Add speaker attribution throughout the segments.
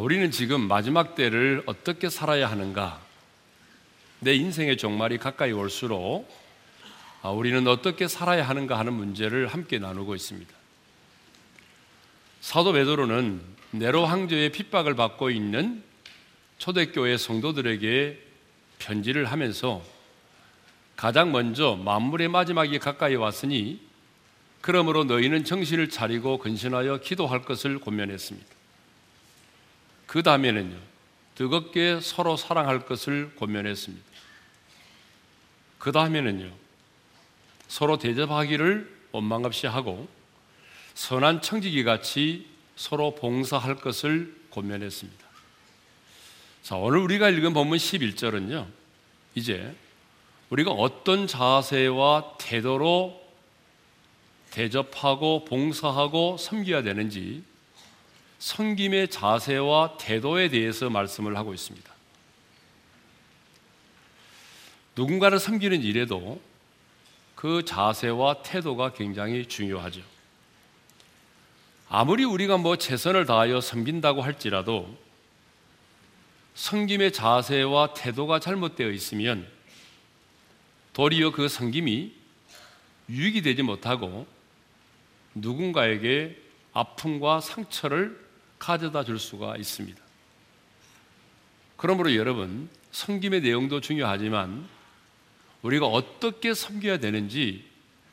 Speaker 1: 우리는 지금 마지막 때를 어떻게 살아야 하는가? 내 인생의 종말이 가까이 올수록 아, 우리는 어떻게 살아야 하는가 하는 문제를 함께 나누고 있습니다. 사도 베드로는 네로 황제의 핍박을 받고 있는 초대교회 성도들에게 편지를 하면서 가장 먼저 만물의 마지막이 가까이 왔으니 그러므로 너희는 정신을 차리고 근신하여 기도할 것을 권면했습니다. 그 다음에는요, 뜨겁게 서로 사랑할 것을 권면했습니다. 그 다음에는요, 서로 대접하기를 원망없이 하고 선한 청지기 같이 서로 봉사할 것을 권면했습니다. 자, 오늘 우리가 읽은 본문 11절은요, 이제 우리가 어떤 자세와 태도로 대접하고 봉사하고 섬겨야 되는지 섬김의 자세와 태도에 대해서 말씀을 하고 있습니다. 누군가를 섬기는 일에도 그 자세와 태도가 굉장히 중요하죠. 아무리 우리가 뭐 최선을 다하여 섬긴다고 할지라도 섬김의 자세와 태도가 잘못되어 있으면 도리어 그 섬김이 유익이 되지 못하고 누군가에게 아픔과 상처를 가져다 줄 수가 있습니다. 그러므로 여러분, 섬김의 내용도 중요하지만 우리가 어떻게 섬겨야 되는지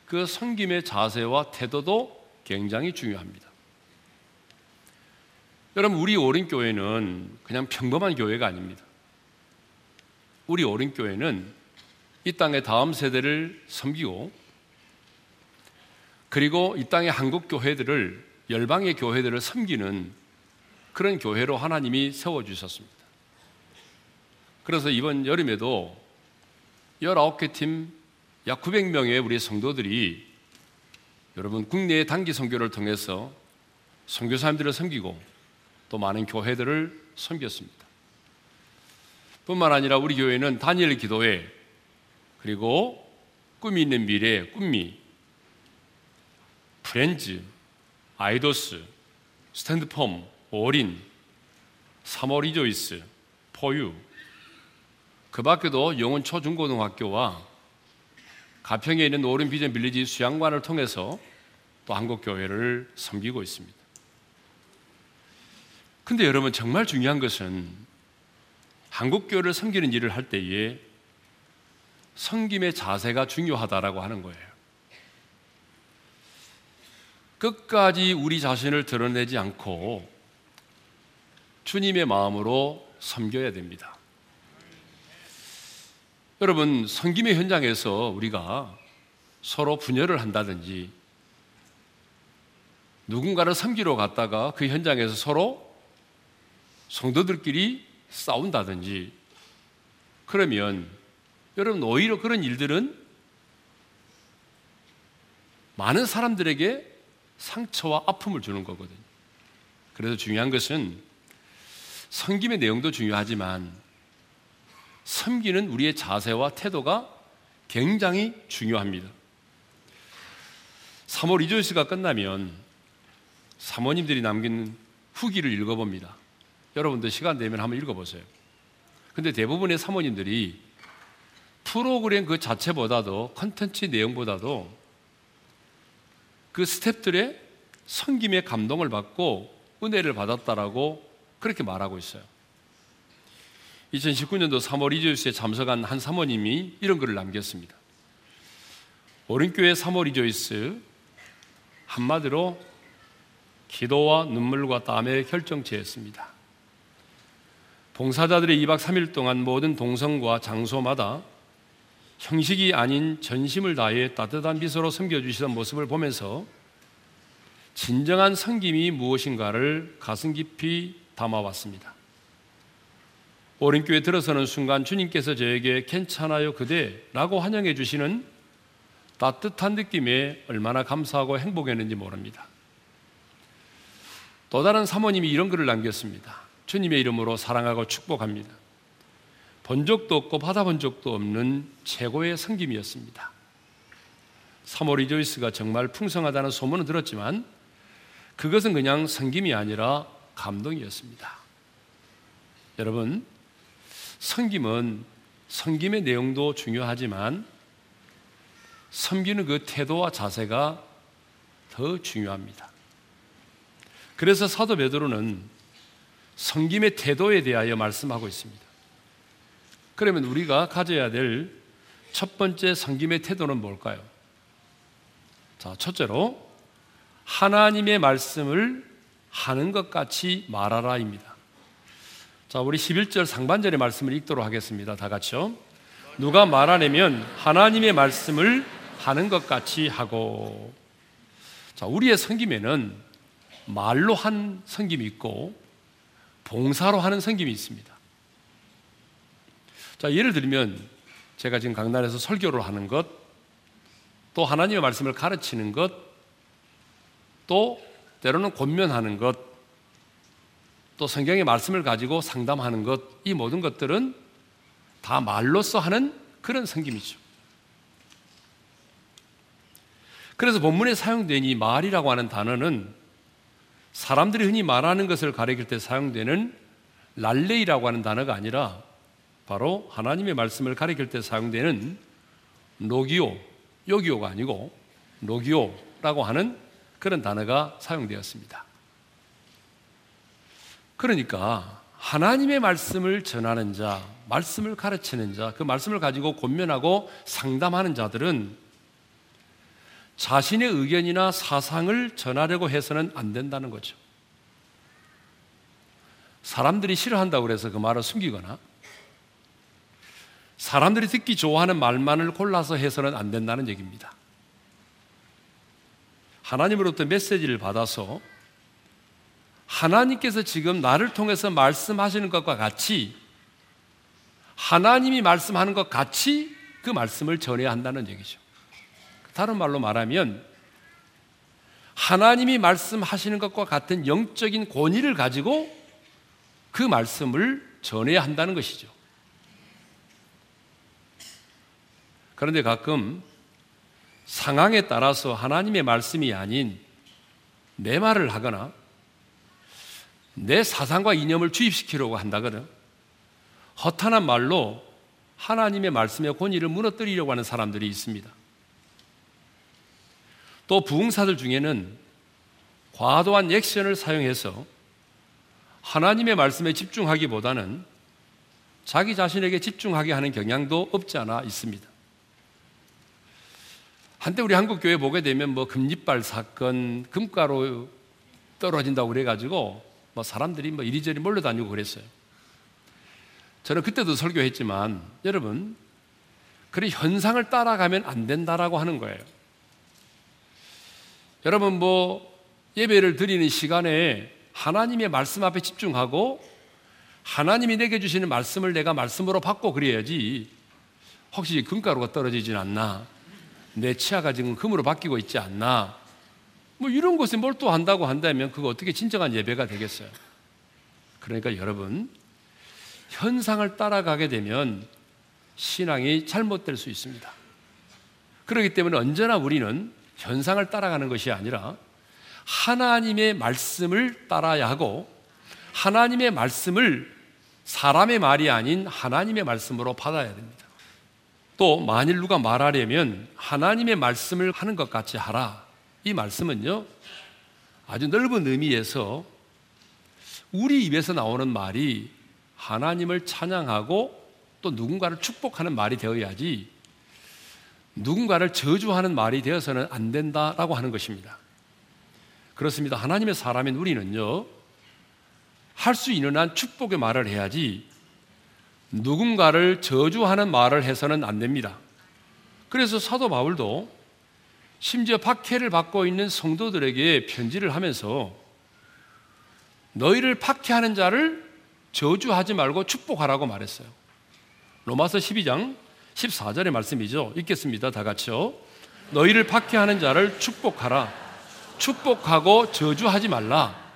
Speaker 1: 그 섬김의 자세와 태도도 굉장히 중요합니다. 여러분, 우리 오른교회는 그냥 평범한 교회가 아닙니다. 우리 오른교회는 이 땅의 다음 세대를 섬기고 그리고 이 땅의 한국 교회들을 열방의 교회들을 섬기는 그런 교회로 하나님이 세워 주셨습니다. 그래서 이번 여름에도 19개 팀 약 900명의 우리 성도들이 여러분 국내의 단기 선교를 통해서 선교사님들을 섬기고 또 많은 교회들을 섬겼습니다. 뿐만 아니라 우리 교회는 다니엘 기도회 그리고 꿈이 있는 미래 꿈미 프렌즈, 아이도스, 스탠드폼, 오린, 사모리조이스, 포유 그 밖에도 영원 초중고등학교와 가평에 있는 오른 비전 빌리지 수양관을 통해서 또 한국 교회를 섬기고 있습니다. 근데 여러분 정말 중요한 것은 한국 교회를 섬기는 일을 할 때에 섬김의 자세가 중요하다라고 하는 거예요. 끝까지 우리 자신을 드러내지 않고 주님의 마음으로 섬겨야 됩니다. 여러분, 섬김의 현장에서 우리가 서로 분열을 한다든지 누군가를 섬기러 갔다가 그 현장에서 서로 성도들끼리 싸운다든지 그러면 여러분 오히려 그런 일들은 많은 사람들에게 상처와 아픔을 주는 거거든요. 그래서 중요한 것은 섬김의 내용도 중요하지만 섬기는 우리의 자세와 태도가 굉장히 중요합니다. 3월 이조시가 끝나면 사모님들이 남긴 후기를 읽어봅니다. 여러분들 시간 되면 한번 읽어보세요. 근데 대부분의 사모님들이 프로그램 그 자체보다도 컨텐츠 내용보다도 그 스탭들의 성김의 감동을 받고 은혜를 받았다라고 그렇게 말하고 있어요. 2019년도 3월 이조이스에 참석한 한 사모님이 이런 글을 남겼습니다. 오른교회 3월 이조이스 한마디로 기도와 눈물과 땀의 결정체였습니다. 봉사자들의 2박 3일 동안 모든 동성과 장소마다 형식이 아닌 전심을 다해 따뜻한 미소로 섬겨주시던 모습을 보면서 진정한 섬김이 무엇인가를 가슴 깊이 담아왔습니다. 오른교에 들어서는 순간 주님께서 저에게 괜찮아요 그대라고 환영해 주시는 따뜻한 느낌에 얼마나 감사하고 행복했는지 모릅니다. 또 다른 사모님이 이런 글을 남겼습니다. 주님의 이름으로 사랑하고 축복합니다. 본 적도 없고 받아본 적도 없는 최고의 성김이었습니다. 3월 리조이스가 정말 풍성하다는 소문은 들었지만 그것은 그냥 성김이 아니라 감동이었습니다. 여러분, 섬김은 섬김의 내용도 중요하지만 섬기는 그 태도와 자세가 더 중요합니다. 그래서 사도 베드로는 섬김의 태도에 대하여 말씀하고 있습니다. 그러면 우리가 가져야 될 첫 번째 섬김의 태도는 뭘까요? 자, 첫째로 하나님의 말씀을 하는 것 같이 말하라입니다. 자, 우리 11절 상반절의 말씀을 읽도록 하겠습니다. 다 같이요. 누가 말하려면 하나님의 말씀을 하는 것 같이 하고 자, 우리의 성김에는 말로 한 성김이 있고 봉사로 하는 성김이 있습니다. 자, 예를 들면 제가 지금 강단에서 설교를 하는 것, 또 하나님의 말씀을 가르치는 것, 또 때로는 권면하는 것, 또 성경의 말씀을 가지고 상담하는 것, 이 모든 것들은 다 말로써 하는 그런 성김이죠. 그래서 본문에 사용된 이 말이라고 하는 단어는 사람들이 흔히 말하는 것을 가리킬 때 사용되는 랄레이라고 하는 단어가 아니라 바로 하나님의 말씀을 가리킬 때 사용되는 노기오, 요기오가 아니고 노기오라고 하는 그런 단어가 사용되었습니다. 그러니까 하나님의 말씀을 전하는 자, 말씀을 가르치는 자, 그 말씀을 가지고 권면하고 상담하는 자들은 자신의 의견이나 사상을 전하려고 해서는 안 된다는 거죠. 사람들이 싫어한다고 그래서 그 말을 숨기거나 사람들이 듣기 좋아하는 말만을 골라서 해서는 안 된다는 얘기입니다. 하나님으로부터 메시지를 받아서 하나님께서 지금 나를 통해서 말씀하시는 것과 같이 하나님이 말씀하는 것 같이 그 말씀을 전해야 한다는 얘기죠. 다른 말로 말하면 하나님이 말씀하시는 것과 같은 영적인 권위를 가지고 그 말씀을 전해야 한다는 것이죠. 그런데 가끔 상황에 따라서 하나님의 말씀이 아닌 내 말을 하거나 내 사상과 이념을 주입시키려고 한다거나 허탄한 말로 하나님의 말씀의 권위를 무너뜨리려고 하는 사람들이 있습니다. 또 부흥사들 중에는 과도한 액션을 사용해서 하나님의 말씀에 집중하기보다는 자기 자신에게 집중하게 하는 경향도 없지 않아 있습니다. 한때 우리 한국 교회 보게 되면 뭐 금리빨 사건, 금가로 떨어진다고 그래가지고 뭐 사람들이 뭐 이리저리 몰려다니고 그랬어요. 저는 그때도 설교했지만 여러분, 그런 현상을 따라가면 안 된다라고 하는 거예요. 여러분 뭐 예배를 드리는 시간에 하나님의 말씀 앞에 집중하고 하나님이 내게 주시는 말씀을 내가 말씀으로 받고 그래야지 혹시 금가루가 떨어지진 않나 내 치아가 지금 금으로 바뀌고 있지 않나? 뭐 이런 것에 몰두한다고 한다면 그거 어떻게 진정한 예배가 되겠어요? 그러니까 여러분 현상을 따라가게 되면 신앙이 잘못될 수 있습니다. 그렇기 때문에 언제나 우리는 현상을 따라가는 것이 아니라 하나님의 말씀을 따라야 하고 하나님의 말씀을 사람의 말이 아닌 하나님의 말씀으로 받아야 됩니다. 또 만일 누가 말하려면 하나님의 말씀을 하는 것 같이 하라. 이 말씀은요. 아주 넓은 의미에서 우리 입에서 나오는 말이 하나님을 찬양하고 또 누군가를 축복하는 말이 되어야지 누군가를 저주하는 말이 되어서는 안 된다라고 하는 것입니다. 그렇습니다. 하나님의 사람인 우리는요, 할 수 있는 한 축복의 말을 해야지 누군가를 저주하는 말을 해서는 안 됩니다. 그래서 사도 바울도 심지어 박해를 받고 있는 성도들에게 편지를 하면서 너희를 박해하는 자를 저주하지 말고 축복하라고 말했어요. 로마서 12장 14절의 말씀이죠. 읽겠습니다. 다 같이요. 너희를 박해하는 자를 축복하라. 축복하고 저주하지 말라.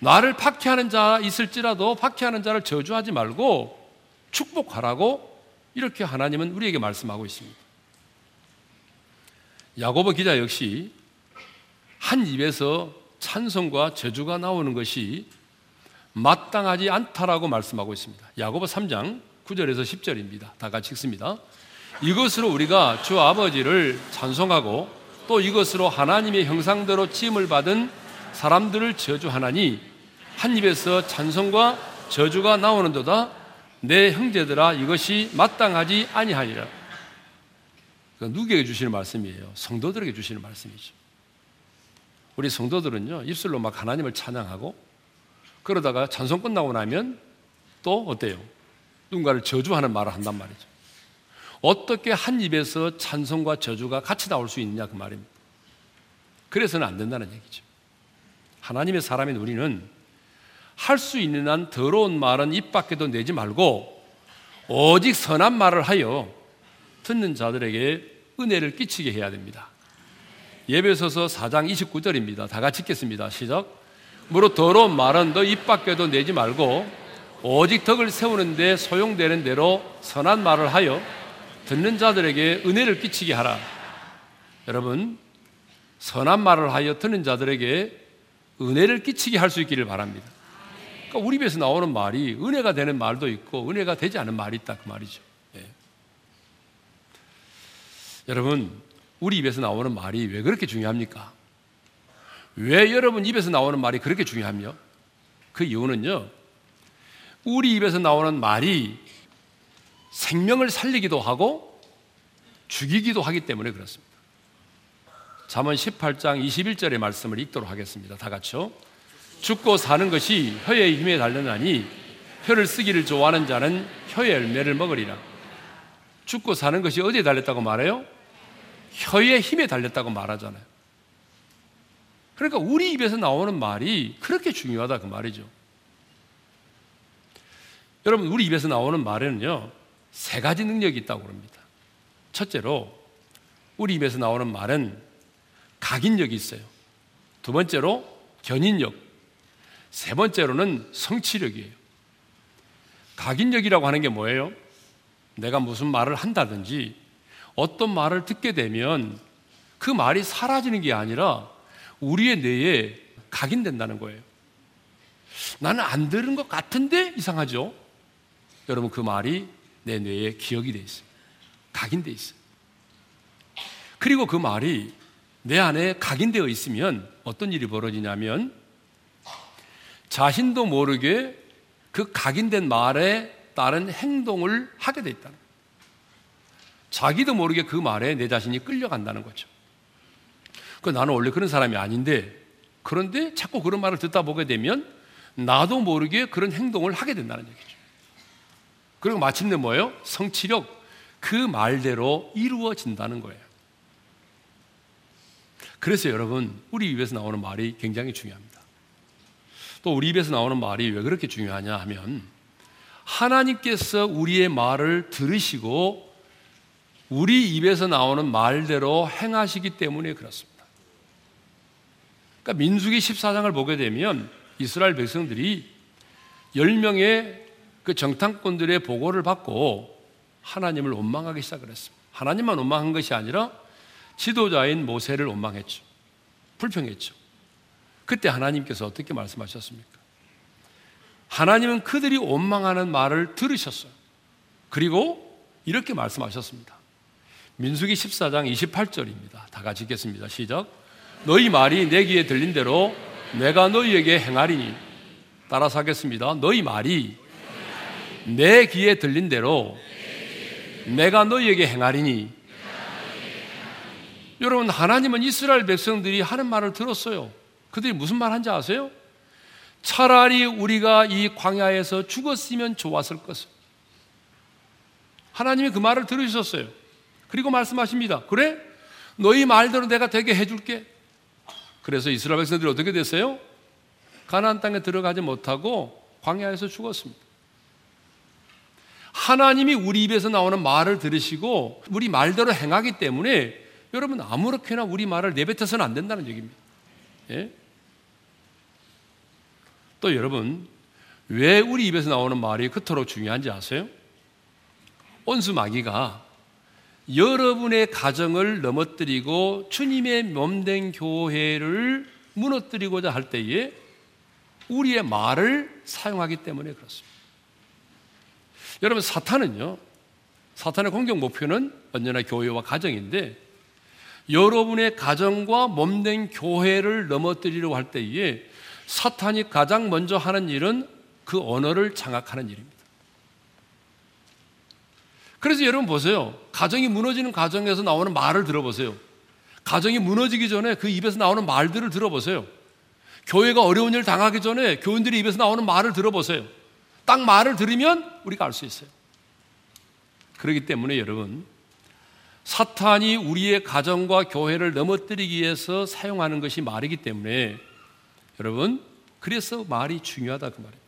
Speaker 1: 나를 박해하는 자 있을지라도 박해하는 자를 저주하지 말고 축복하라고 이렇게 하나님은 우리에게 말씀하고 있습니다. 야고보 기자 역시 한 입에서 찬송과 저주가 나오는 것이 마땅하지 않다라고 말씀하고 있습니다. 야고보 3장 9절에서 10절입니다. 다 같이 읽습니다. 이것으로 우리가 주 아버지를 찬송하고 또 이것으로 하나님의 형상대로 찜을 받은 사람들을 저주하나니 한 입에서 찬송과 저주가 나오는도다 내 형제들아 이것이 마땅하지 아니하니라. 누구에게 주시는 말씀이에요? 성도들에게 주시는 말씀이죠. 우리 성도들은요 입술로 막 하나님을 찬양하고 그러다가 찬송 끝나고 나면 또 어때요? 누군가를 저주하는 말을 한단 말이죠. 어떻게 한 입에서 찬송과 저주가 같이 나올 수 있느냐 그 말입니다. 그래서는 안 된다는 얘기죠. 하나님의 사람인 우리는 할 수 있는 한 더러운 말은 입 밖에도 내지 말고 오직 선한 말을 하여 듣는 자들에게 은혜를 끼치게 해야 됩니다. 예배서서 4장 29절입니다. 다 같이 읽겠습니다. 시작. 무릇 더러운 말은 너 입 밖에도 내지 말고 오직 덕을 세우는데 소용되는 대로 선한 말을 하여 듣는 자들에게 은혜를 끼치게 하라. 여러분, 선한 말을 하여 듣는 자들에게 은혜를 끼치게 할 수 있기를 바랍니다. 그러니까 우리 입에서 나오는 말이 은혜가 되는 말도 있고 은혜가 되지 않은 말이 있다 그 말이죠. 예. 여러분, 우리 입에서 나오는 말이 왜 그렇게 중요합니까? 왜 여러분 입에서 나오는 말이 그렇게 중요하며? 그 이유는요, 우리 입에서 나오는 말이 생명을 살리기도 하고 죽이기도 하기 때문에 그렇습니다. 잠언 18장 21절의 말씀을 읽도록 하겠습니다. 다 같이요. 죽고 사는 것이 혀의 힘에 달렸나니 혀를 쓰기를 좋아하는 자는 혀의 열매를 먹으리라. 죽고 사는 것이 어디에 달렸다고 말해요? 혀의 힘에 달렸다고 말하잖아요. 그러니까 우리 입에서 나오는 말이 그렇게 중요하다 그 말이죠. 여러분, 우리 입에서 나오는 말에는요, 세 가지 능력이 있다고 합니다. 첫째로, 우리 입에서 나오는 말은 각인력이 있어요. 두 번째로, 견인력. 세 번째로는 성취력이에요. 각인력이라고 하는 게 뭐예요? 내가 무슨 말을 한다든지 어떤 말을 듣게 되면 그 말이 사라지는 게 아니라 우리의 뇌에 각인된다는 거예요. 나는 안 들은 것 같은데 이상하죠? 여러분 그 말이 내 뇌에 기억이 돼 있어요. 각인돼 있어요. 그리고 그 말이 내 안에 각인되어 있으면 어떤 일이 벌어지냐면 자신도 모르게 그 각인된 말에 따른 행동을 하게 돼 있다는 거예요. 자기도 모르게 그 말에 내 자신이 끌려간다는 거죠. 그 나는 원래 그런 사람이 아닌데 그런데 자꾸 그런 말을 듣다 보게 되면 나도 모르게 그런 행동을 하게 된다는 얘기죠. 그리고 마침내 뭐예요? 성취력 그 말대로 이루어진다는 거예요. 그래서 여러분 우리 입에서 나오는 말이 굉장히 중요합니다. 또 우리 입에서 나오는 말이 왜 그렇게 중요하냐 하면 하나님께서 우리의 말을 들으시고 우리 입에서 나오는 말대로 행하시기 때문에 그렇습니다. 그러니까 민수기 14장을 보게 되면 이스라엘 백성들이 10명의 그 정탐꾼들의 보고를 받고 하나님을 원망하기 시작을 했습니다. 하나님만 원망한 것이 아니라 지도자인 모세를 원망했죠. 불평했죠. 그때 하나님께서 어떻게 말씀하셨습니까? 하나님은 그들이 원망하는 말을 들으셨어요. 그리고 이렇게 말씀하셨습니다. 민수기 14장 28절입니다. 다 같이 읽겠습니다. 시작. 너희 말이 내 귀에 들린 대로 내가 너희에게 행하리니 따라서 하겠습니다. 너희 말이 내 귀에 들린 대로 내가 너희에게 행하리니 여러분 하나님은 이스라엘 백성들이 하는 말을 들었어요. 그들이 무슨 말 한지 아세요? 차라리 우리가 이 광야에서 죽었으면 좋았을 것을. 하나님이 그 말을 들으셨어요. 그리고 말씀하십니다. 그래? 너희 말대로 내가 되게 해줄게. 그래서 이스라엘 백성들이 어떻게 됐어요? 가나안 땅에 들어가지 못하고 광야에서 죽었습니다. 하나님이 우리 입에서 나오는 말을 들으시고 우리 말대로 행하기 때문에 여러분 아무렇게나 우리 말을 내뱉어서는 안 된다는 얘기입니다. 예? 또 여러분 왜 우리 입에서 나오는 말이 그토록 중요한지 아세요? 온수 마귀가 여러분의 가정을 넘어뜨리고 주님의 몸된 교회를 무너뜨리고자 할 때에 우리의 말을 사용하기 때문에 그렇습니다. 여러분, 사탄은요, 사탄의 공격 목표는 언제나 교회와 가정인데, 여러분의 가정과 몸된 교회를 넘어뜨리려고 할 때에 사탄이 가장 먼저 하는 일은 그 언어를 장악하는 일입니다. 그래서 여러분 보세요. 가정이 무너지는 가정에서 나오는 말을 들어보세요. 가정이 무너지기 전에 그 입에서 나오는 말들을 들어보세요. 교회가 어려운 일 당하기 전에 교인들이 입에서 나오는 말을 들어보세요. 딱 말을 들으면 우리가 알 수 있어요. 그렇기 때문에 여러분, 사탄이 우리의 가정과 교회를 넘어뜨리기 위해서 사용하는 것이 말이기 때문에 여러분, 그래서 말이 중요하다 그 말이에요.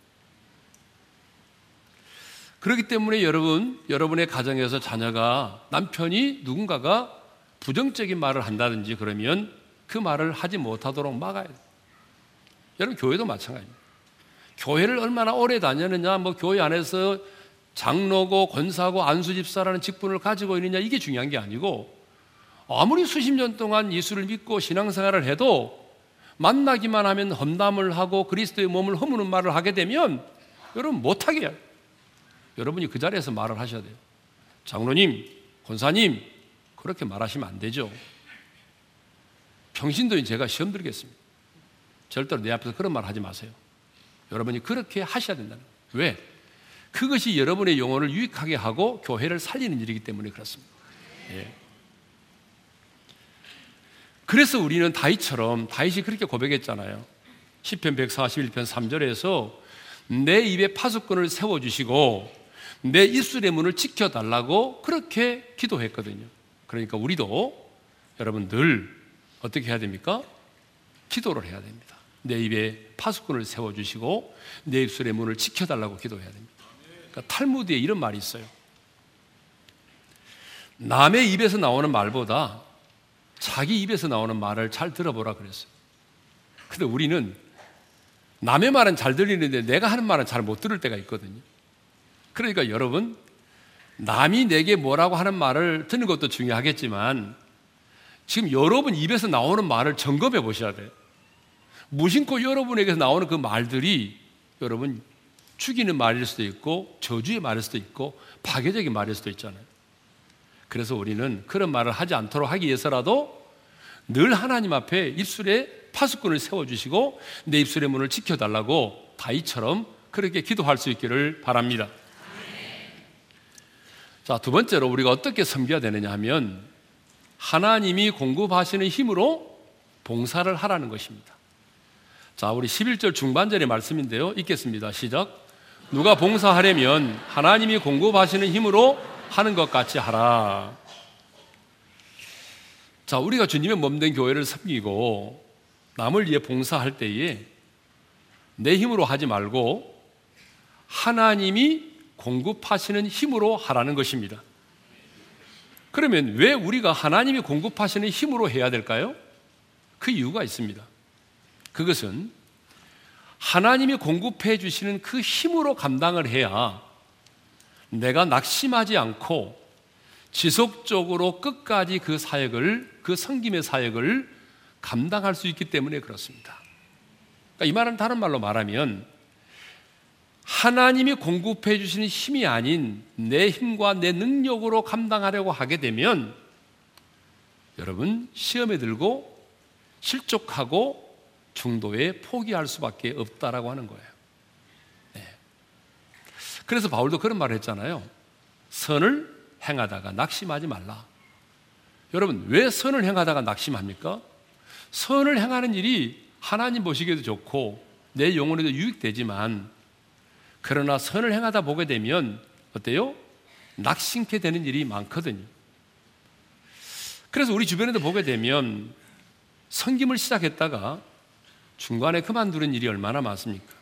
Speaker 1: 그렇기 때문에 여러분, 여러분의 가정에서 자녀가 남편이 누군가가 부정적인 말을 한다든지 그러면 그 말을 하지 못하도록 막아야 돼요. 여러분, 교회도 마찬가지입니다. 교회를 얼마나 오래 다녔느냐, 뭐 교회 안에서 장로고 권사고 안수집사라는 직분을 가지고 있느냐 이게 중요한 게 아니고 아무리 수십 년 동안 예수를 믿고 신앙생활을 해도 만나기만 하면 험담을 하고 그리스도의 몸을 허무는 말을 하게 되면 여러분 못하게 해요. 여러분이 그 자리에서 말을 하셔야 돼요. 장로님, 권사님, 그렇게 말하시면 안 되죠. 평신도인 제가 시험 들겠습니다. 절대로 내 앞에서 그런 말 하지 마세요. 여러분이 그렇게 하셔야 된다는 거예요. 왜? 그것이 여러분의 영혼을 유익하게 하고 교회를 살리는 일이기 때문에 그렇습니다. 예. 그래서 우리는 다윗처럼 다윗이 그렇게 고백했잖아요. 10편 141편 3절에서 내 입에 파수꾼을 세워 주시고 내 입술의 문을 지켜 달라고 그렇게 기도했거든요. 그러니까 우리도 여러분 늘 어떻게 해야 됩니까? 기도를 해야 됩니다. 내 입에 파수꾼을 세워 주시고 내 입술의 문을 지켜 달라고 기도해야 됩니다. 그러니까 탈무드에 이런 말이 있어요. 남의 입에서 나오는 말보다 자기 입에서 나오는 말을 잘 들어보라 그랬어요. 근데 우리는 남의 말은 잘 들리는데 내가 하는 말은 잘 못 들을 때가 있거든요. 그러니까 여러분, 남이 내게 뭐라고 하는 말을 듣는 것도 중요하겠지만 지금 여러분 입에서 나오는 말을 점검해 보셔야 돼요. 무심코 여러분에게서 나오는 그 말들이 여러분 죽이는 말일 수도 있고 저주의 말일 수도 있고 파괴적인 말일 수도 있잖아요. 그래서 우리는 그런 말을 하지 않도록 하기 위해서라도 늘 하나님 앞에 입술에 파수꾼을 세워주시고 내 입술의 문을 지켜달라고 다이처럼 그렇게 기도할 수 있기를 바랍니다. 자, 두 번째로 우리가 어떻게 섬겨야 되느냐 하면 하나님이 공급하시는 힘으로 봉사를 하라는 것입니다. 자, 우리 11절 중반절의 말씀인데요. 읽겠습니다. 시작. 누가 봉사하려면 하나님이 공급하시는 힘으로 하는 것 같이 하라. 자, 우리가 주님의 몸된 교회를 섬기고 남을 위해 봉사할 때에 내 힘으로 하지 말고 하나님이 공급하시는 힘으로 하라는 것입니다. 그러면 왜 우리가 하나님이 공급하시는 힘으로 해야 될까요? 그 이유가 있습니다. 그것은 하나님이 공급해 주시는 그 힘으로 감당을 해야 내가 낙심하지 않고 지속적으로 끝까지 그 사역을, 그 성김의 사역을 감당할 수 있기 때문에 그렇습니다. 그러니까 이 말은 다른 말로 말하면 하나님이 공급해 주시는 힘이 아닌 내 힘과 내 능력으로 감당하려고 하게 되면 여러분 시험에 들고 실족하고 중도에 포기할 수밖에 없다라고 하는 거예요. 네. 그래서 바울도 그런 말을 했잖아요. 선을 행하다가 낙심하지 말라. 여러분, 왜 선을 행하다가 낙심합니까? 선을 행하는 일이 하나님 보시기에도 좋고 내 영혼에도 유익되지만 그러나 선을 행하다 보게 되면 어때요? 낙심케 되는 일이 많거든요. 그래서 우리 주변에도 보게 되면 섬김을 시작했다가 중간에 그만두는 일이 얼마나 많습니까?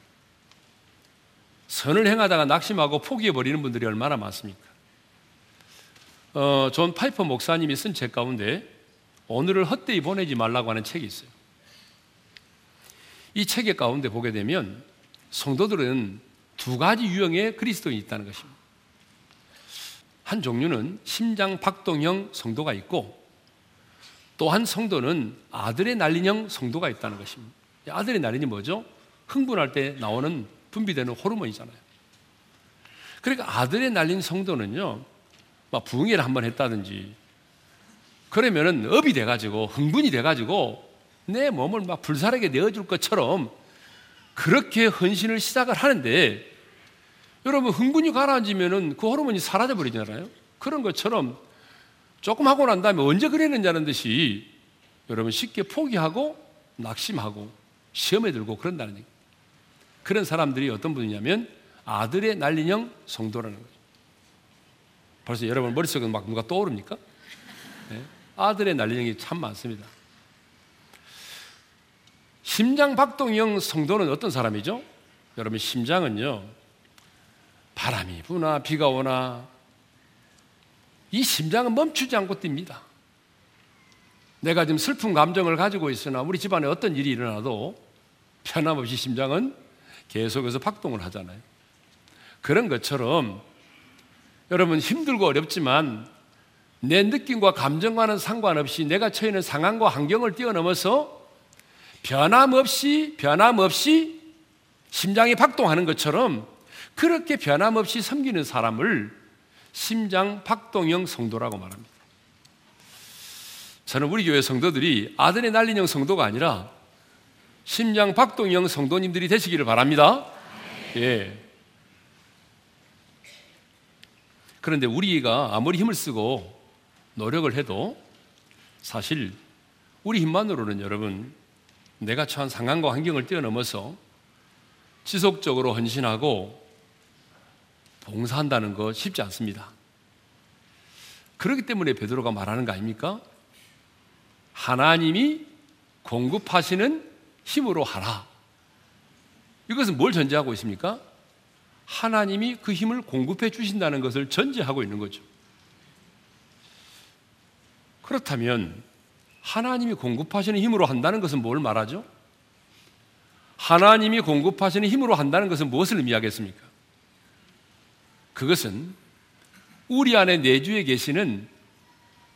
Speaker 1: 선을 행하다가 낙심하고 포기해버리는 분들이 얼마나 많습니까? 어, 존 파이퍼 목사님이 쓴 책 가운데 오늘을 헛되이 보내지 말라고 하는 책이 있어요. 이 책의 가운데 보게 되면 성도들은 두 가지 유형의 그리스도인이 있다는 것입니다. 한 종류는 심장 박동형 성도가 있고 또 한 성도는 아들의 날린형 성도가 있다는 것입니다. 아들의 날린이 뭐죠? 흥분할 때 나오는 분비되는 호르몬이잖아요. 그러니까 아들에 날린 성도는요, 막 부흥회를 한번 했다든지, 그러면은 업이 돼가지고, 흥분이 돼가지고, 내 몸을 막 불살하게 내어줄 것처럼 그렇게 헌신을 시작을 하는데, 여러분, 흥분이 가라앉으면은 그 호르몬이 사라져 버리잖아요. 그런 것처럼 조금 하고 난 다음에 언제 그랬는지 하는 듯이 여러분 쉽게 포기하고 낙심하고 시험에 들고 그런다는 얘기. 그런 사람들이 어떤 분이냐면 아들의 날린형 성도라는 거죠. 벌써 여러분 머릿속에 막 누가 떠오릅니까? 네? 아들의 날린형이 참 많습니다. 심장 박동형 성도는 어떤 사람이죠? 여러분 심장은요 바람이 부나 비가 오나 이 심장은 멈추지 않고 뜁니다. 내가 지금 슬픈 감정을 가지고 있으나 우리 집안에 어떤 일이 일어나도 편함없이 심장은 계속해서 박동을 하잖아요. 그런 것처럼 여러분 힘들고 어렵지만 내 느낌과 감정과는 상관없이 내가 처해 있는 상황과 환경을 뛰어넘어서 변함없이 변함없이 심장이 박동하는 것처럼 그렇게 변함없이 섬기는 사람을 심장 박동형 성도라고 말합니다. 저는 우리 교회 성도들이 아들의 날린형 성도가 아니라 심장 박동형 성도님들이 되시기를 바랍니다. 예. 그런데 우리가 아무리 힘을 쓰고 노력을 해도 사실 우리 힘만으로는 여러분 내가 처한 상황과 환경을 뛰어넘어서 지속적으로 헌신하고 봉사한다는 거 쉽지 않습니다. 그렇기 때문에 베드로가 말하는 거 아닙니까? 하나님이 공급하시는 힘으로 하라. 이것은 뭘 전제하고 있습니까? 하나님이 그 힘을 공급해 주신다는 것을 전제하고 있는 거죠. 그렇다면 하나님이 공급하시는 힘으로 한다는 것은 뭘 말하죠? 하나님이 공급하시는 힘으로 한다는 것은 무엇을 의미하겠습니까? 그것은 우리 안에 내주에 계시는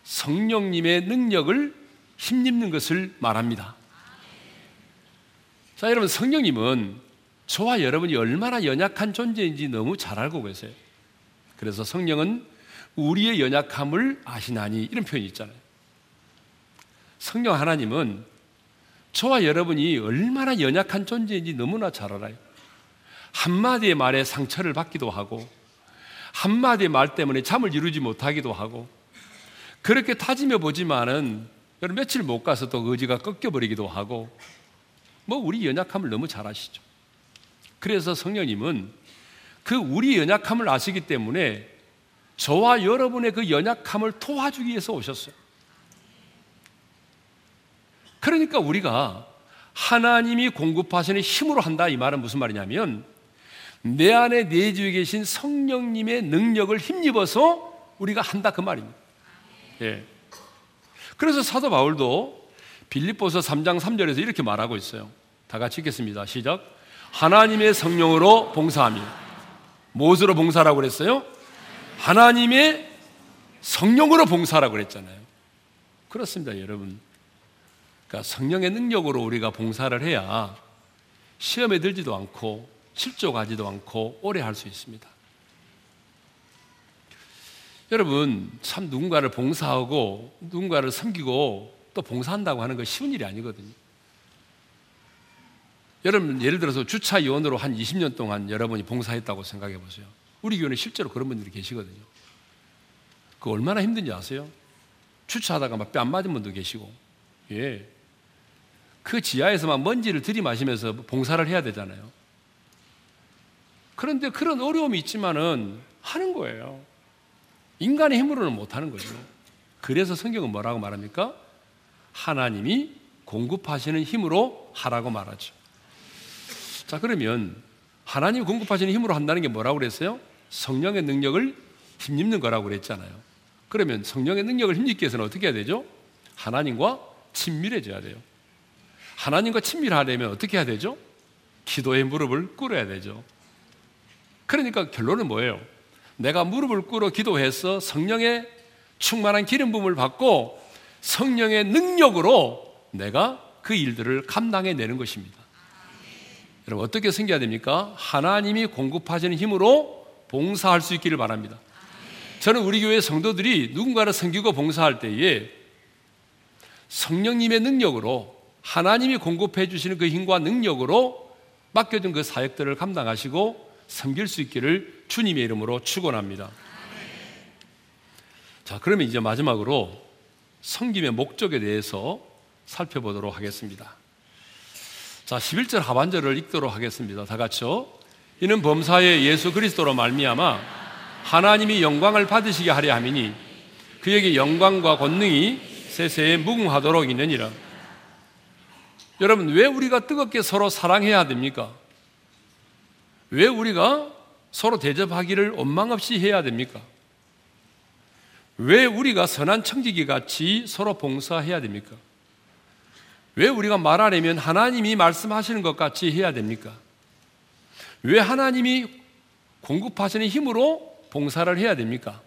Speaker 1: 성령님의 능력을 힘입는 것을 말합니다. 자, 여러분, 성령님은 저와 여러분이 얼마나 연약한 존재인지 너무 잘 알고 계세요. 그래서 성령은 우리의 연약함을 아시나니 이런 표현이 있잖아요. 성령 하나님은 저와 여러분이 얼마나 연약한 존재인지 너무나 잘 알아요. 한마디의 말에 상처를 받기도 하고, 한마디의 말 때문에 잠을 이루지 못하기도 하고, 그렇게 타지며 보지만은 며칠 못 가서 또 의지가 꺾여버리기도 하고 뭐 우리 연약함을 너무 잘 아시죠. 그래서 성령님은 그 우리 연약함을 아시기 때문에 저와 여러분의 그 연약함을 도와주기 위해서 오셨어요. 그러니까 우리가 하나님이 공급하시는 힘으로 한다 이 말은 무슨 말이냐면 내 안에 내주에 계신 성령님의 능력을 힘입어서 우리가 한다 그 말입니다. 예. 그래서 사도 바울도 빌립보서 3장 3절에서 이렇게 말하고 있어요. 다 같이 읽겠습니다. 시작. 하나님의 성령으로 봉사하며 무엇으로 봉사라고 그랬어요? 하나님의 성령으로 봉사라고 그랬잖아요. 그렇습니다, 여러분. 그러니까 성령의 능력으로 우리가 봉사를 해야 시험에 들지도 않고 실족하지도 않고 오래 할 수 있습니다. 여러분, 참 누군가를 봉사하고 누군가를 섬기고 또 봉사한다고 하는 거 쉬운 일이 아니거든요. 여러분, 예를 들어서 주차 요원으로 한 20년 동안 여러분이 봉사했다고 생각해 보세요. 우리 교회는 실제로 그런 분들이 계시거든요. 그 얼마나 힘든지 아세요? 주차하다가 막 뼈 안 맞은 분도 계시고, 예. 그 지하에서 막 먼지를 들이마시면서 봉사를 해야 되잖아요. 그런데 그런 어려움이 있지만은 하는 거예요. 인간의 힘으로는 못 하는 거죠. 그래서 성경은 뭐라고 말합니까? 하나님이 공급하시는 힘으로 하라고 말하죠. 자, 그러면 하나님 공급하시는 힘으로 한다는 게 뭐라고 그랬어요? 성령의 능력을 힘입는 거라고 그랬잖아요. 그러면 성령의 능력을 힘입기 위해서는 어떻게 해야 되죠? 하나님과 친밀해져야 돼요. 하나님과 친밀하려면 어떻게 해야 되죠? 기도의 무릎을 꿇어야 되죠. 그러니까 결론은 뭐예요? 내가 무릎을 꿇어 기도해서 성령의 충만한 기름 부음을 받고 성령의 능력으로 내가 그 일들을 감당해 내는 것입니다. 여러분 어떻게 섬겨야 됩니까? 하나님이 공급하시는 힘으로 봉사할 수 있기를 바랍니다. 저는 우리 교회 성도들이 누군가를 섬기고 봉사할 때에 성령님의 능력으로 하나님이 공급해 주시는 그 힘과 능력으로 맡겨진 그 사역들을 감당하시고 섬길 수 있기를 주님의 이름으로 축원합니다. 자, 그러면 이제 마지막으로 섬김의 목적에 대해서 살펴보도록 하겠습니다. 자, 11절 하반절을 읽도록 하겠습니다. 다 같이요. 이는 범사의 예수 그리스도로 말미암아 하나님이 영광을 받으시게 하려 함이니 그에게 영광과 권능이 세세에 무궁하도록 있느니라. 여러분, 왜 우리가 뜨겁게 서로 사랑해야 됩니까? 왜 우리가 서로 대접하기를 원망 없이 해야 됩니까? 왜 우리가 선한 청지기 같이 서로 봉사해야 됩니까? 왜 우리가 말하려면 하나님이 말씀하시는 것 같이 해야 됩니까? 왜 하나님이 공급하시는 힘으로 봉사를 해야 됩니까?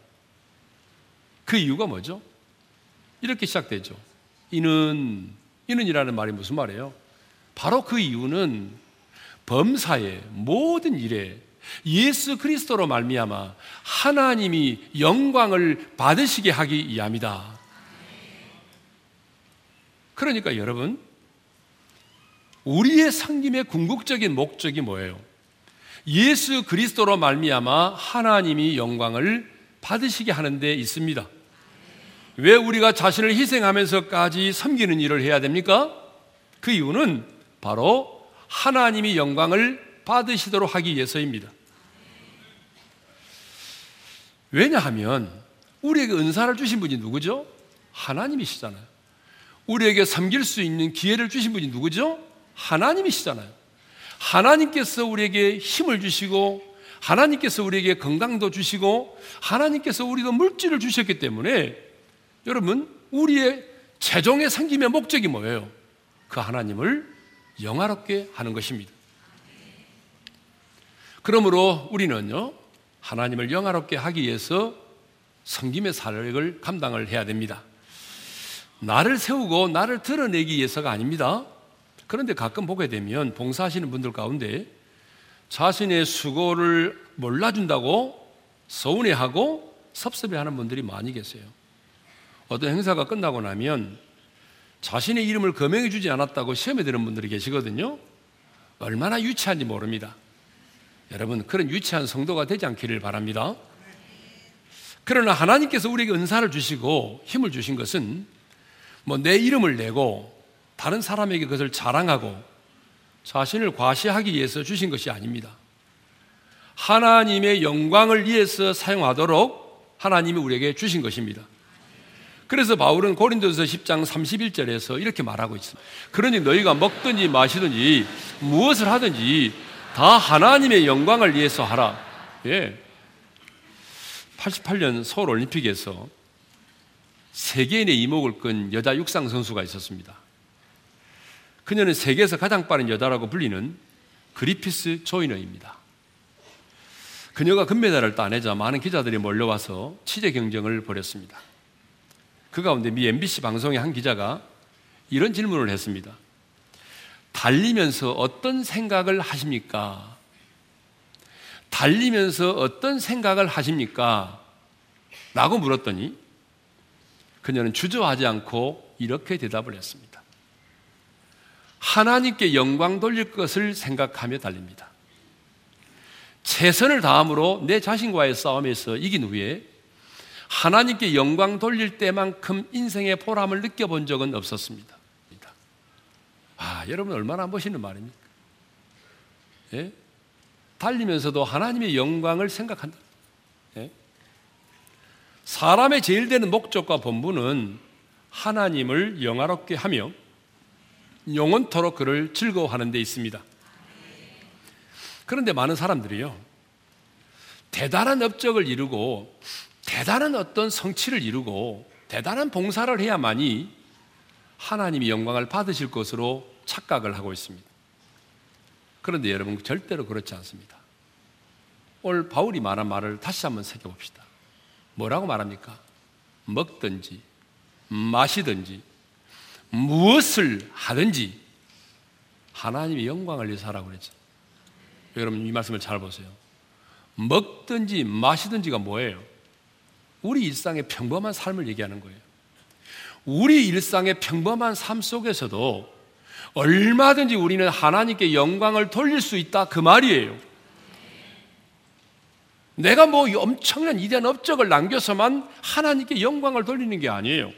Speaker 1: 그 이유가 뭐죠? 이렇게 시작되죠. 이는, 이는이라는 말이 무슨 말이에요? 바로 그 이유는 범사의 모든 일에 예수 그리스도로 말미암아 하나님이 영광을 받으시게 하기 위함이다. 그러니까 여러분 우리의 상김의 궁극적인 목적이 뭐예요? 예수 그리스도로 말미암아 하나님이 영광을 받으시게 하는 데 있습니다. 왜 우리가 자신을 희생하면서까지 섬기는 일을 해야 됩니까? 그 이유는 바로 하나님이 영광을 받으시도록 하기 위해서입니다. 왜냐하면 우리에게 은사를 주신 분이 누구죠? 하나님이시잖아요. 우리에게 섬길 수 있는 기회를 주신 분이 누구죠? 하나님이시잖아요. 하나님께서 우리에게 힘을 주시고 하나님께서 우리에게 건강도 주시고 하나님께서 우리가 물질을 주셨기 때문에 여러분 우리의 최종의 섬김의 목적이 뭐예요? 그 하나님을 영화롭게 하는 것입니다. 그러므로 우리는요 하나님을 영화롭게 하기 위해서 섬김의 사역을 감당을 해야 됩니다. 나를 세우고 나를 드러내기 위해서가 아닙니다. 그런데 가끔 보게 되면 봉사하시는 분들 가운데 자신의 수고를 몰라준다고 서운해하고 섭섭해하는 분들이 많이 계세요. 어떤 행사가 끝나고 나면 자신의 이름을 거명해 주지 않았다고 시험에 드는 분들이 계시거든요. 얼마나 유치한지 모릅니다. 여러분, 그런 유치한 성도가 되지 않기를 바랍니다. 그러나 하나님께서 우리에게 은사를 주시고 힘을 주신 것은 뭐 내 이름을 내고 다른 사람에게 그것을 자랑하고 자신을 과시하기 위해서 주신 것이 아닙니다. 하나님의 영광을 위해서 사용하도록 하나님이 우리에게 주신 것입니다. 그래서 바울은 고린도서 10장 31절에서 이렇게 말하고 있습니다. 그러니 너희가 먹든지 마시든지 무엇을 하든지 다 하나님의 영광을 위해서 하라. 예. 88년 서울 올림픽에서 세계인의 이목을 끈 여자 육상 선수가 있었습니다. 그녀는 세계에서 가장 빠른 여자라고 불리는 그리피스 조이너입니다. 그녀가 금메달을 따내자 많은 기자들이 몰려와서 취재 경쟁을 벌였습니다. 그 가운데 미 MBC 방송의 한 기자가 이런 질문을 했습니다. 달리면서 어떤 생각을 하십니까? 달리면서 어떤 생각을 하십니까? 라고 물었더니 그녀는 주저하지 않고 이렇게 대답을 했습니다. 하나님께 영광 돌릴 것을 생각하며 달립니다. 최선을 다함으로 내 자신과의 싸움에서 이긴 후에 하나님께 영광 돌릴 때만큼 인생의 보람을 느껴본 적은 없었습니다. 아, 여러분 얼마나 멋있는 말입니까? 예? 달리면서도 하나님의 영광을 생각한다. 예? 사람의 제일 되는 목적과 본분은 하나님을 영화롭게 하며 영원토록 그를 즐거워하는 데 있습니다. 그런데 많은 사람들이요. 대단한 업적을 이루고 대단한 어떤 성취를 이루고 대단한 봉사를 해야만이 하나님이 영광을 받으실 것으로 착각을 하고 있습니다. 그런데 여러분 절대로 그렇지 않습니다. 오늘 바울이 말한 말을 다시 한번 새겨봅시다. 뭐라고 말합니까? 먹든지 마시든지 무엇을 하든지 하나님의 영광을 위해서 하라고 그랬죠. 여러분 이 말씀을 잘 보세요. 먹든지 마시든지가 뭐예요? 우리 일상의 평범한 삶을 얘기하는 거예요. 우리 일상의 평범한 삶 속에서도 얼마든지 우리는 하나님께 영광을 돌릴 수 있다 그 말이에요. 내가 뭐 엄청난 이대한 업적을 남겨서만 하나님께 영광을 돌리는 게 아니에요.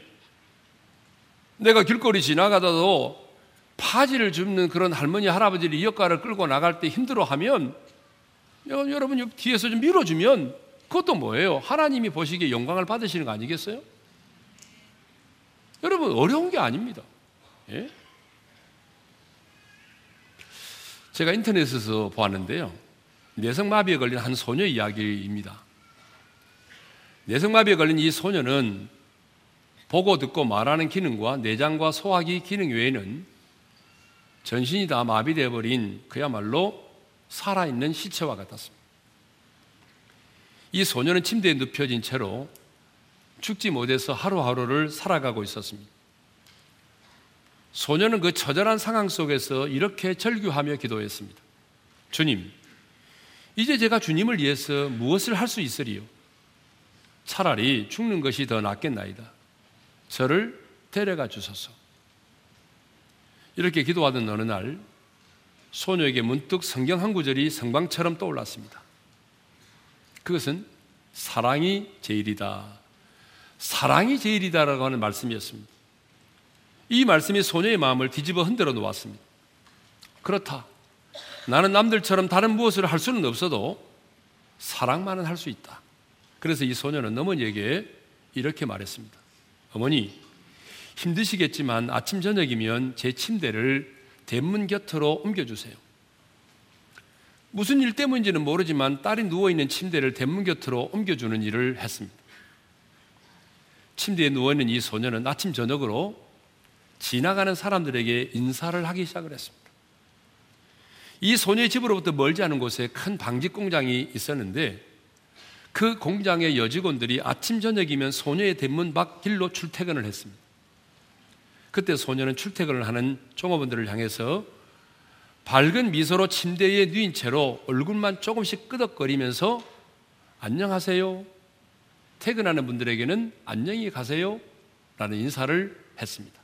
Speaker 1: 내가 길거리 지나가다도 파지를 줍는 그런 할머니 할아버지를 이 역할을 끌고 나갈 때 힘들어하면 여러분 뒤에서 좀 밀어주면 그것도 뭐예요? 하나님이 보시기에 영광을 받으시는 거 아니겠어요? 여러분 어려운 게 아닙니다. 예? 제가 인터넷에서 보았는데요. 내성마비에 걸린 한 소녀 이야기입니다. 내성마비에 걸린 이 소녀는 보고 듣고 말하는 기능과 내장과 소화기 기능 외에는 전신이 다 마비되어 버린 그야말로 살아있는 시체와 같았습니다. 이 소녀는 침대에 눕혀진 채로 죽지 못해서 하루하루를 살아가고 있었습니다. 소녀는 그 처절한 상황 속에서 이렇게 절규하며 기도했습니다. 주님, 이제 제가 주님을 위해서 무엇을 할 수 있으리요? 차라리 죽는 것이 더 낫겠나이다. 저를 데려가 주소서. 이렇게 기도하던 어느 날 소녀에게 문득 성경 한 구절이 성방처럼 떠올랐습니다. 그것은 사랑이 제일이다. 사랑이 제일이다라고 하는 말씀이었습니다. 이 말씀이 소녀의 마음을 뒤집어 흔들어 놓았습니다. 그렇다. 나는 남들처럼 다른 무엇을 할 수는 없어도 사랑만은 할 수 있다. 그래서 이 소녀는 어머니에게 이렇게 말했습니다. 어머니, 힘드시겠지만 아침, 저녁이면 제 침대를 대문 곁으로 옮겨주세요. 무슨 일 때문인지는 모르지만 딸이 누워있는 침대를 대문 곁으로 옮겨주는 일을 했습니다. 침대에 누워있는 이 소녀는 아침, 저녁으로 지나가는 사람들에게 인사를 하기 시작을 했습니다. 이 소녀의 집으로부터 멀지 않은 곳에 큰 방직 공장이 있었는데 그 공장의 여직원들이 아침 저녁이면 소녀의 대문 밖 길로 출퇴근을 했습니다. 그때 소녀는 출퇴근을 하는 종업원들을 향해서 밝은 미소로 침대에 누인 채로 얼굴만 조금씩 끄덕거리면서 안녕하세요. 퇴근하는 분들에게는 안녕히 가세요. 라는 인사를 했습니다.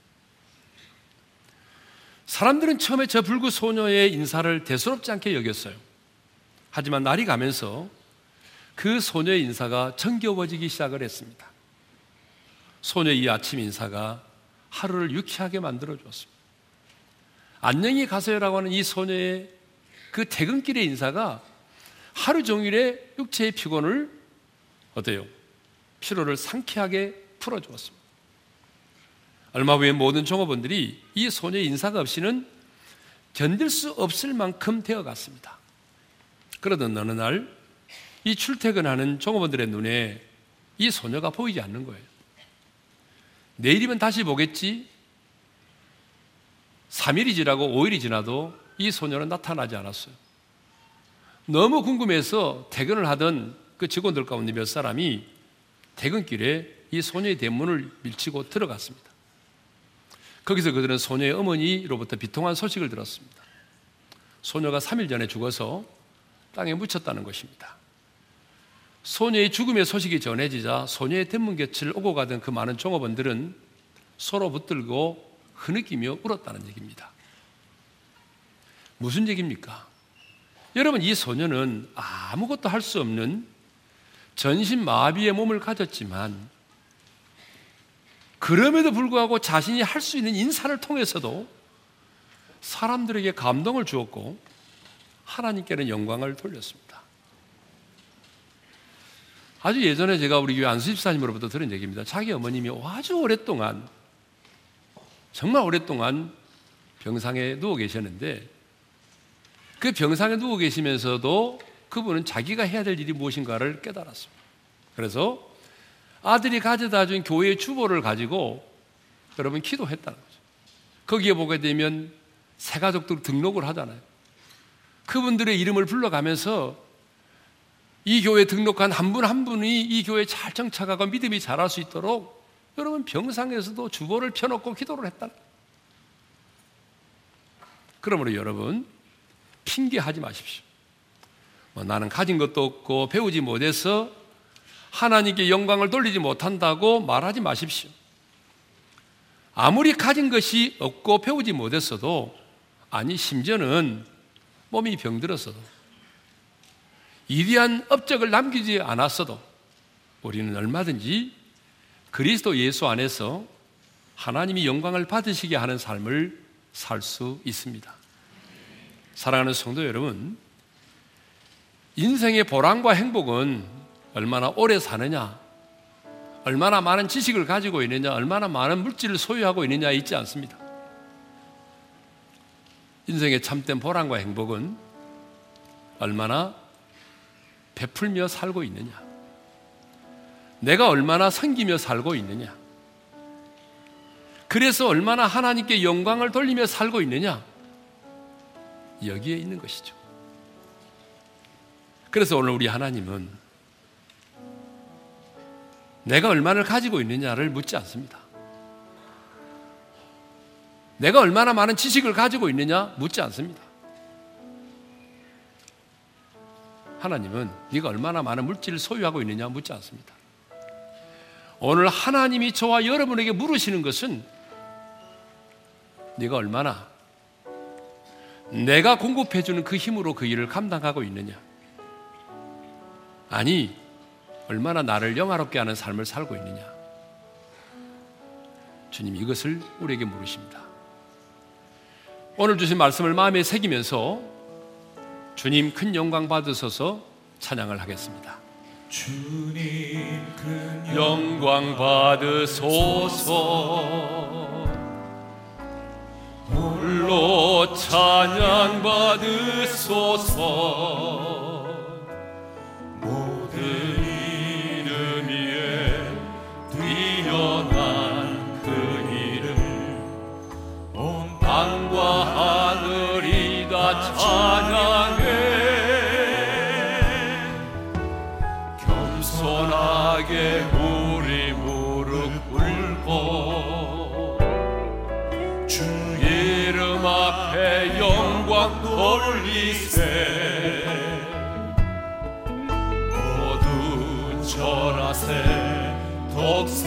Speaker 1: 사람들은 처음에 저 불구 소녀의 인사를 대수롭지 않게 여겼어요. 하지만 날이 가면서 그 소녀의 인사가 정겨워지기 시작을 했습니다. 소녀의 이 아침 인사가 하루를 유쾌하게 만들어 주었습니다. 안녕히 가세요라고 하는 이 소녀의 그 퇴근길의 인사가 하루 종일의 육체의 피곤을 어때요? 피로를 상쾌하게 풀어 주었습니다. 얼마 후에 모든 종업원들이 이 소녀의 인사가 없이는 견딜 수 없을 만큼 되어 갔습니다. 그러던 어느 날 이 출퇴근하는 종업원들의 눈에 이 소녀가 보이지 않는 거예요. 내일이면 다시 보겠지. 3일이 지나고 5일이 지나도 이 소녀는 나타나지 않았어요. 너무 궁금해서 퇴근을 하던 그 직원들 가운데 몇 사람이 퇴근길에 이 소녀의 대문을 밀치고 들어갔습니다. 거기서 그들은 소녀의 어머니로부터 비통한 소식을 들었습니다. 소녀가 3일 전에 죽어서 땅에 묻혔다는 것입니다. 소녀의 죽음의 소식이 전해지자 소녀의 대문 곁을 오고 가던 그 많은 종업원들은 서로 붙들고 흐느끼며 울었다는 얘기입니다. 무슨 얘기입니까? 여러분, 이 소녀는 아무것도 할 수 없는 전신 마비의 몸을 가졌지만 그럼에도 불구하고 자신이 할 수 있는 인사를 통해서도 사람들에게 감동을 주었고 하나님께는 영광을 돌렸습니다. 아주 예전에 제가 우리 교회 안수 집사님으로부터 들은 얘기입니다. 자기 어머님이 아주 오랫동안 정말 오랫동안 병상에 누워 계셨는데 그 병상에 누워 계시면서도 그분은 자기가 해야 될 일이 무엇인가를 깨달았습니다. 그래서 아들이 가져다 준 교회의 주보를 가지고 여러분 기도했다는 거죠. 거기에 보게 되면 새 가족들 등록을 하잖아요. 그분들의 이름을 불러가면서 이 교회에 등록한 한 분한 한 분이 이 교회에 잘 정착하고 믿음이 자랄 수 있도록 여러분 병상에서도 주보를 펴놓고 기도를 했다. 그러므로 여러분 핑계하지 마십시오. 뭐 나는 가진 것도 없고 배우지 못해서 하나님께 영광을 돌리지 못한다고 말하지 마십시오. 아무리 가진 것이 없고 배우지 못했어도 아니 심지어는 몸이 병들었어도 이대한 업적을 남기지 않았어도 우리는 얼마든지 그리스도 예수 안에서 하나님이 영광을 받으시게 하는 삶을 살 수 있습니다. 사랑하는 성도 여러분, 인생의 보람과 행복은 얼마나 오래 사느냐, 얼마나 많은 지식을 가지고 있느냐, 얼마나 많은 물질을 소유하고 있느냐에 있지 않습니다. 인생의 참된 보람과 행복은 얼마나 베풀며 살고 있느냐, 내가 얼마나 섬기며 살고 있느냐, 그래서 얼마나 하나님께 영광을 돌리며 살고 있느냐, 여기에 있는 것이죠. 그래서 오늘 우리 하나님은 내가 얼마나 가지고 있느냐를 묻지 않습니다. 내가 얼마나 많은 지식을 가지고 있느냐 묻지 않습니다. 하나님은 네가 얼마나 많은 물질을 소유하고 있느냐 묻지 않습니다. 오늘 하나님이 저와 여러분에게 물으시는 것은 네가 얼마나 내가 공급해 주는 그 힘으로 그 일을 감당하고 있느냐? 아니, 얼마나 나를 영화롭게 하는 삶을 살고 있느냐? 주님 이것을 우리에게 물으십니다. 오늘 주신 말씀을 마음에 새기면서 주님 큰 영광 받으셔서 찬양을 하겠습니다.
Speaker 2: 주님 큰
Speaker 1: 영광 받으소서 홀로 찬양 받으소서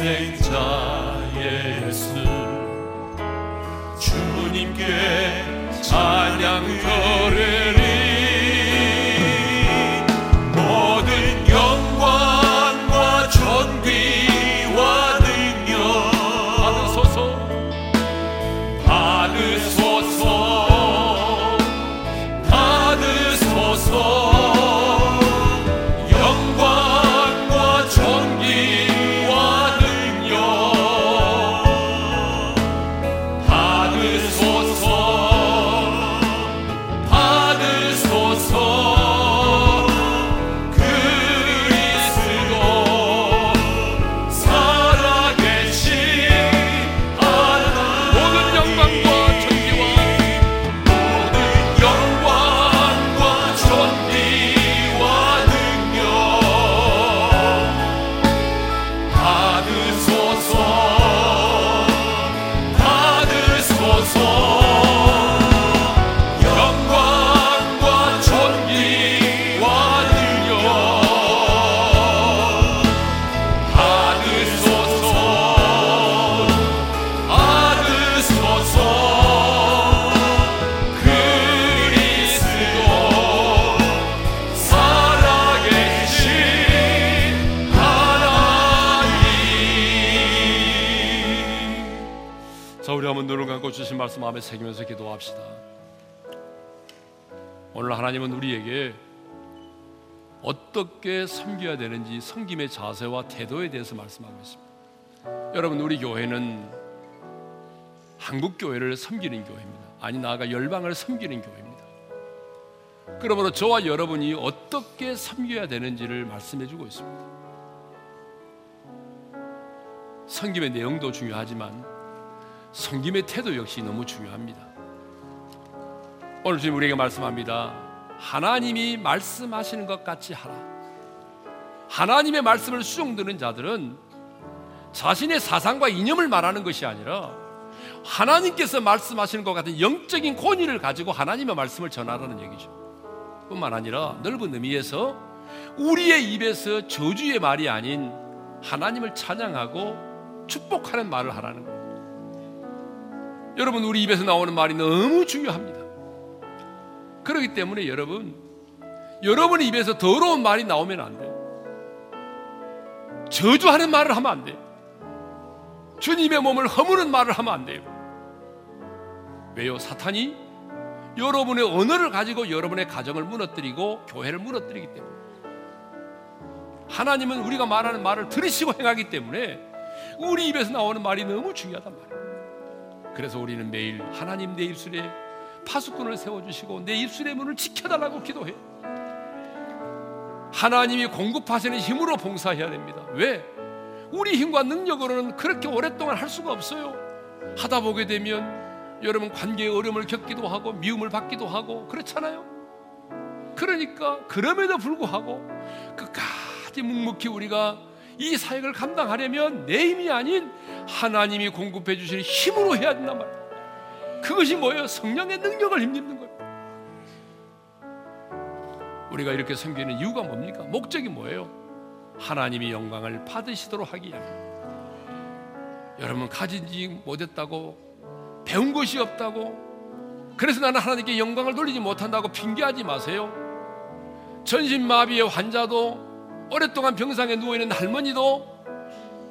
Speaker 1: 생자 예수. 주님께 찬양 드 한번 눈을 감고 주신 말씀 마음에 새기면서 기도합시다 오늘 하나님은 우리에게 어떻게 섬겨야 되는지 섬김의 자세와 태도에 대해서 말씀하고 있습니다. 여러분 우리 교회는 한국 교회를 섬기는 교회입니다. 아니 나아가 열방을 섬기는 교회입니다. 그러므로 저와 여러분이 어떻게 섬겨야 되는지를 말씀해 주고 있습니다. 섬김의 내용도 중요하지만 섬김의 태도 역시 너무 중요합니다. 오늘 주님 우리에게 말씀합니다. 하나님이 말씀하시는 것 같이 하라. 하나님의 말씀을 수용드는 자들은 자신의 사상과 이념을 말하는 것이 아니라 하나님께서 말씀하시는 것 같은 영적인 권위를 가지고 하나님의 말씀을 전하라는 얘기죠. 뿐만 아니라 넓은 의미에서 우리의 입에서 저주의 말이 아닌 하나님을 찬양하고 축복하는 말을 하라는 거예요. 여러분, 우리 입에서 나오는 말이 너무 중요합니다. 그렇기 때문에 여러분, 여러분 입에서 더러운 말이 나오면 안 돼요. 저주하는 말을 하면 안 돼요. 주님의 몸을 허무는 말을 하면 안 돼요. 왜요? 사탄이 여러분의 언어를 가지고 여러분의 가정을 무너뜨리고 교회를 무너뜨리기 때문에 하나님은 우리가 말하는 말을 들으시고 행하기 때문에 우리 입에서 나오는 말이 너무 중요하단 말이에요. 그래서 우리는 매일 하나님 내 입술에 파수꾼을 세워주시고 내 입술의 문을 지켜달라고 기도해요. 하나님이 공급하시는 힘으로 봉사해야 됩니다. 왜? 우리 힘과 능력으로는 그렇게 오랫동안 할 수가 없어요. 하다 보게 되면 여러분 관계에 어려움을 겪기도 하고 미움을 받기도 하고 그렇잖아요. 그러니까 그럼에도 불구하고 끝까지 묵묵히 우리가 이 사역을 감당하려면 내 힘이 아닌 하나님이 공급해 주시는 힘으로 해야 된단 말이에요. 그것이 뭐예요? 성령의 능력을 힘입는 거예요. 우리가 이렇게 섬기는 이유가 뭡니까? 목적이 뭐예요? 하나님이 영광을 받으시도록 하기 위함. 여러분 가진지 못했다고 배운 것이 없다고 그래서 나는 하나님께 영광을 돌리지 못한다고 핑계하지 마세요. 전신마비의 환자도 오랫동안 병상에 누워 있는 할머니도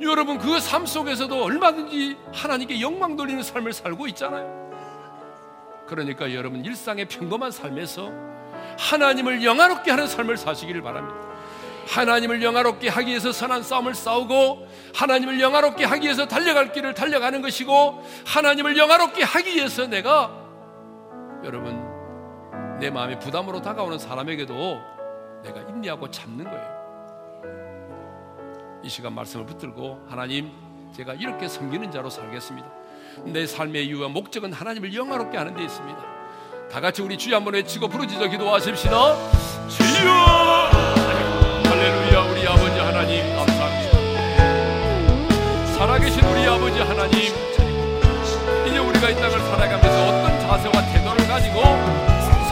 Speaker 1: 여러분 그 삶 속에서도 얼마든지 하나님께 영광 돌리는 삶을 살고 있잖아요. 그러니까 여러분 일상의 평범한 삶에서 하나님을 영화롭게 하는 삶을 사시기를 바랍니다. 하나님을 영화롭게 하기 위해서 선한 싸움을 싸우고 하나님을 영화롭게 하기 위해서 달려갈 길을 달려가는 것이고 하나님을 영화롭게 하기 위해서 내가 여러분 내 마음에 부담으로 다가오는 사람에게도 내가 인내하고 참는 거예요. 이 시간 말씀을 붙들고 하나님 제가 이렇게 섬기는 자로 살겠습니다. 내 삶의 이유와 목적은 하나님을 영화롭게 하는 데 있습니다. 다 같이 우리 주여 한번 외치고 부르짖어 기도하십시다. 주여! 할렐루야 우리 아버지 하나님 감사합니다. 살아계신 우리 아버지 하나님 이제 우리가 이 땅을 살아가면서 어떤 자세와 태도를 가지고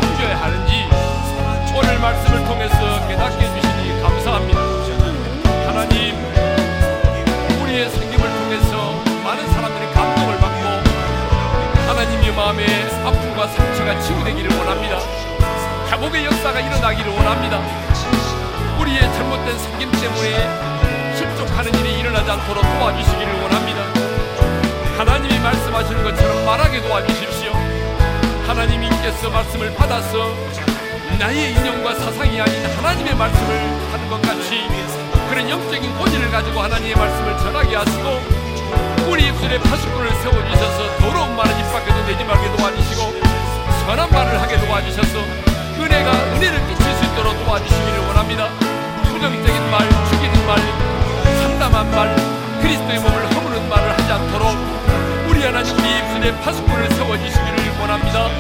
Speaker 1: 섬겨야 하는지 오늘 말씀을 통해서 상처가 치유되기를 원합니다. 회복의 역사가 일어나기를 원합니다. 우리의 잘못된 생김 때문에 실족하는 일이 일어나지 않도록 도와주시기를 원합니다. 하나님이 말씀하시는 것처럼 말하게 도와주십시오. 하나님께서 말씀을 받아서 나의 인형과 사상이 아닌 하나님의 말씀을 하는 것 같이 그런 영적인 고지를 가지고 하나님의 말씀을 전하게 하시고 우리 입술에 파수꾼을 세워주셔서 더러운 말은 입 밖에도 내지 말게 도와주시고 선한 말을 하게 도와주셔서 은혜가 은혜를 끼칠 수 있도록 도와주시기를 원합니다. 부정적인 말, 죽이는 말, 상담한 말, 그리스도의 몸을 허무는 말을 하지 않도록 우리 하나님 우리 입술에 파수꾼을 세워주시기를 원합니다.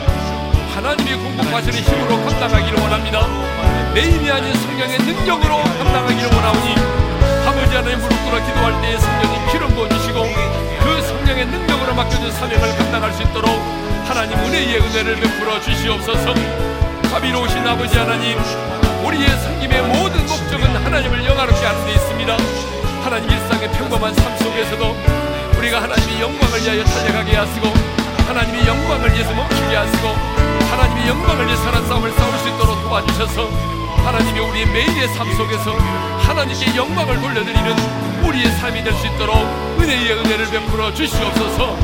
Speaker 1: 하나님이 공급하시는 힘으로 감당하기를 원합니다. 내 힘이 아닌 성령의 능력으로 감당하기를 원하오니 아버지 하나님 무릎 꿇어 기도할 때에 성령님 기름 부어주시고 그 성령의 능력으로 맡겨진 사명을 감당할 수 있도록 하나님 은혜의 은혜를 베풀어 주시옵소서. 자비로우신 아버지 하나님 우리의 섬김의 모든 목적은 하나님을 영화롭게 하는 데 있습니다. 하나님 일상의 평범한 삶 속에서도 우리가 하나님의 영광을 위하여 달려가게 하시고 하나님의 영광을 위해서 멈추게 하시고 하나님의 영광을 위해 선한 싸움을 싸울 수 있도록 도와주셔서 하나님이 우리의 매일의 삶 속에서 하나님께 영광을 돌려드리는 우리의 삶이 될 수 있도록 은혜의 은혜를 베풀어 주시옵소서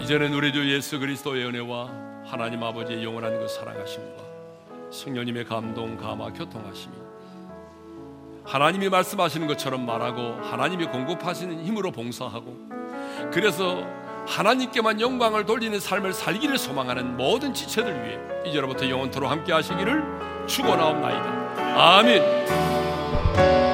Speaker 1: 이제는 우리 주 예수 그리스도의 은혜와 하나님 아버지의 영원한 그 사랑하심과 성령님의 감동, 감화, 교통하심이 하나님이 말씀하시는 것처럼 말하고 하나님이 공급하시는 힘으로 봉사하고 그래서 하나님께만 영광을 돌리는 삶을 살기를 소망하는 모든 지체들 위해 이제로부터 영원토록 함께 하시기를 축원하옵나이다. 아멘. Thank you.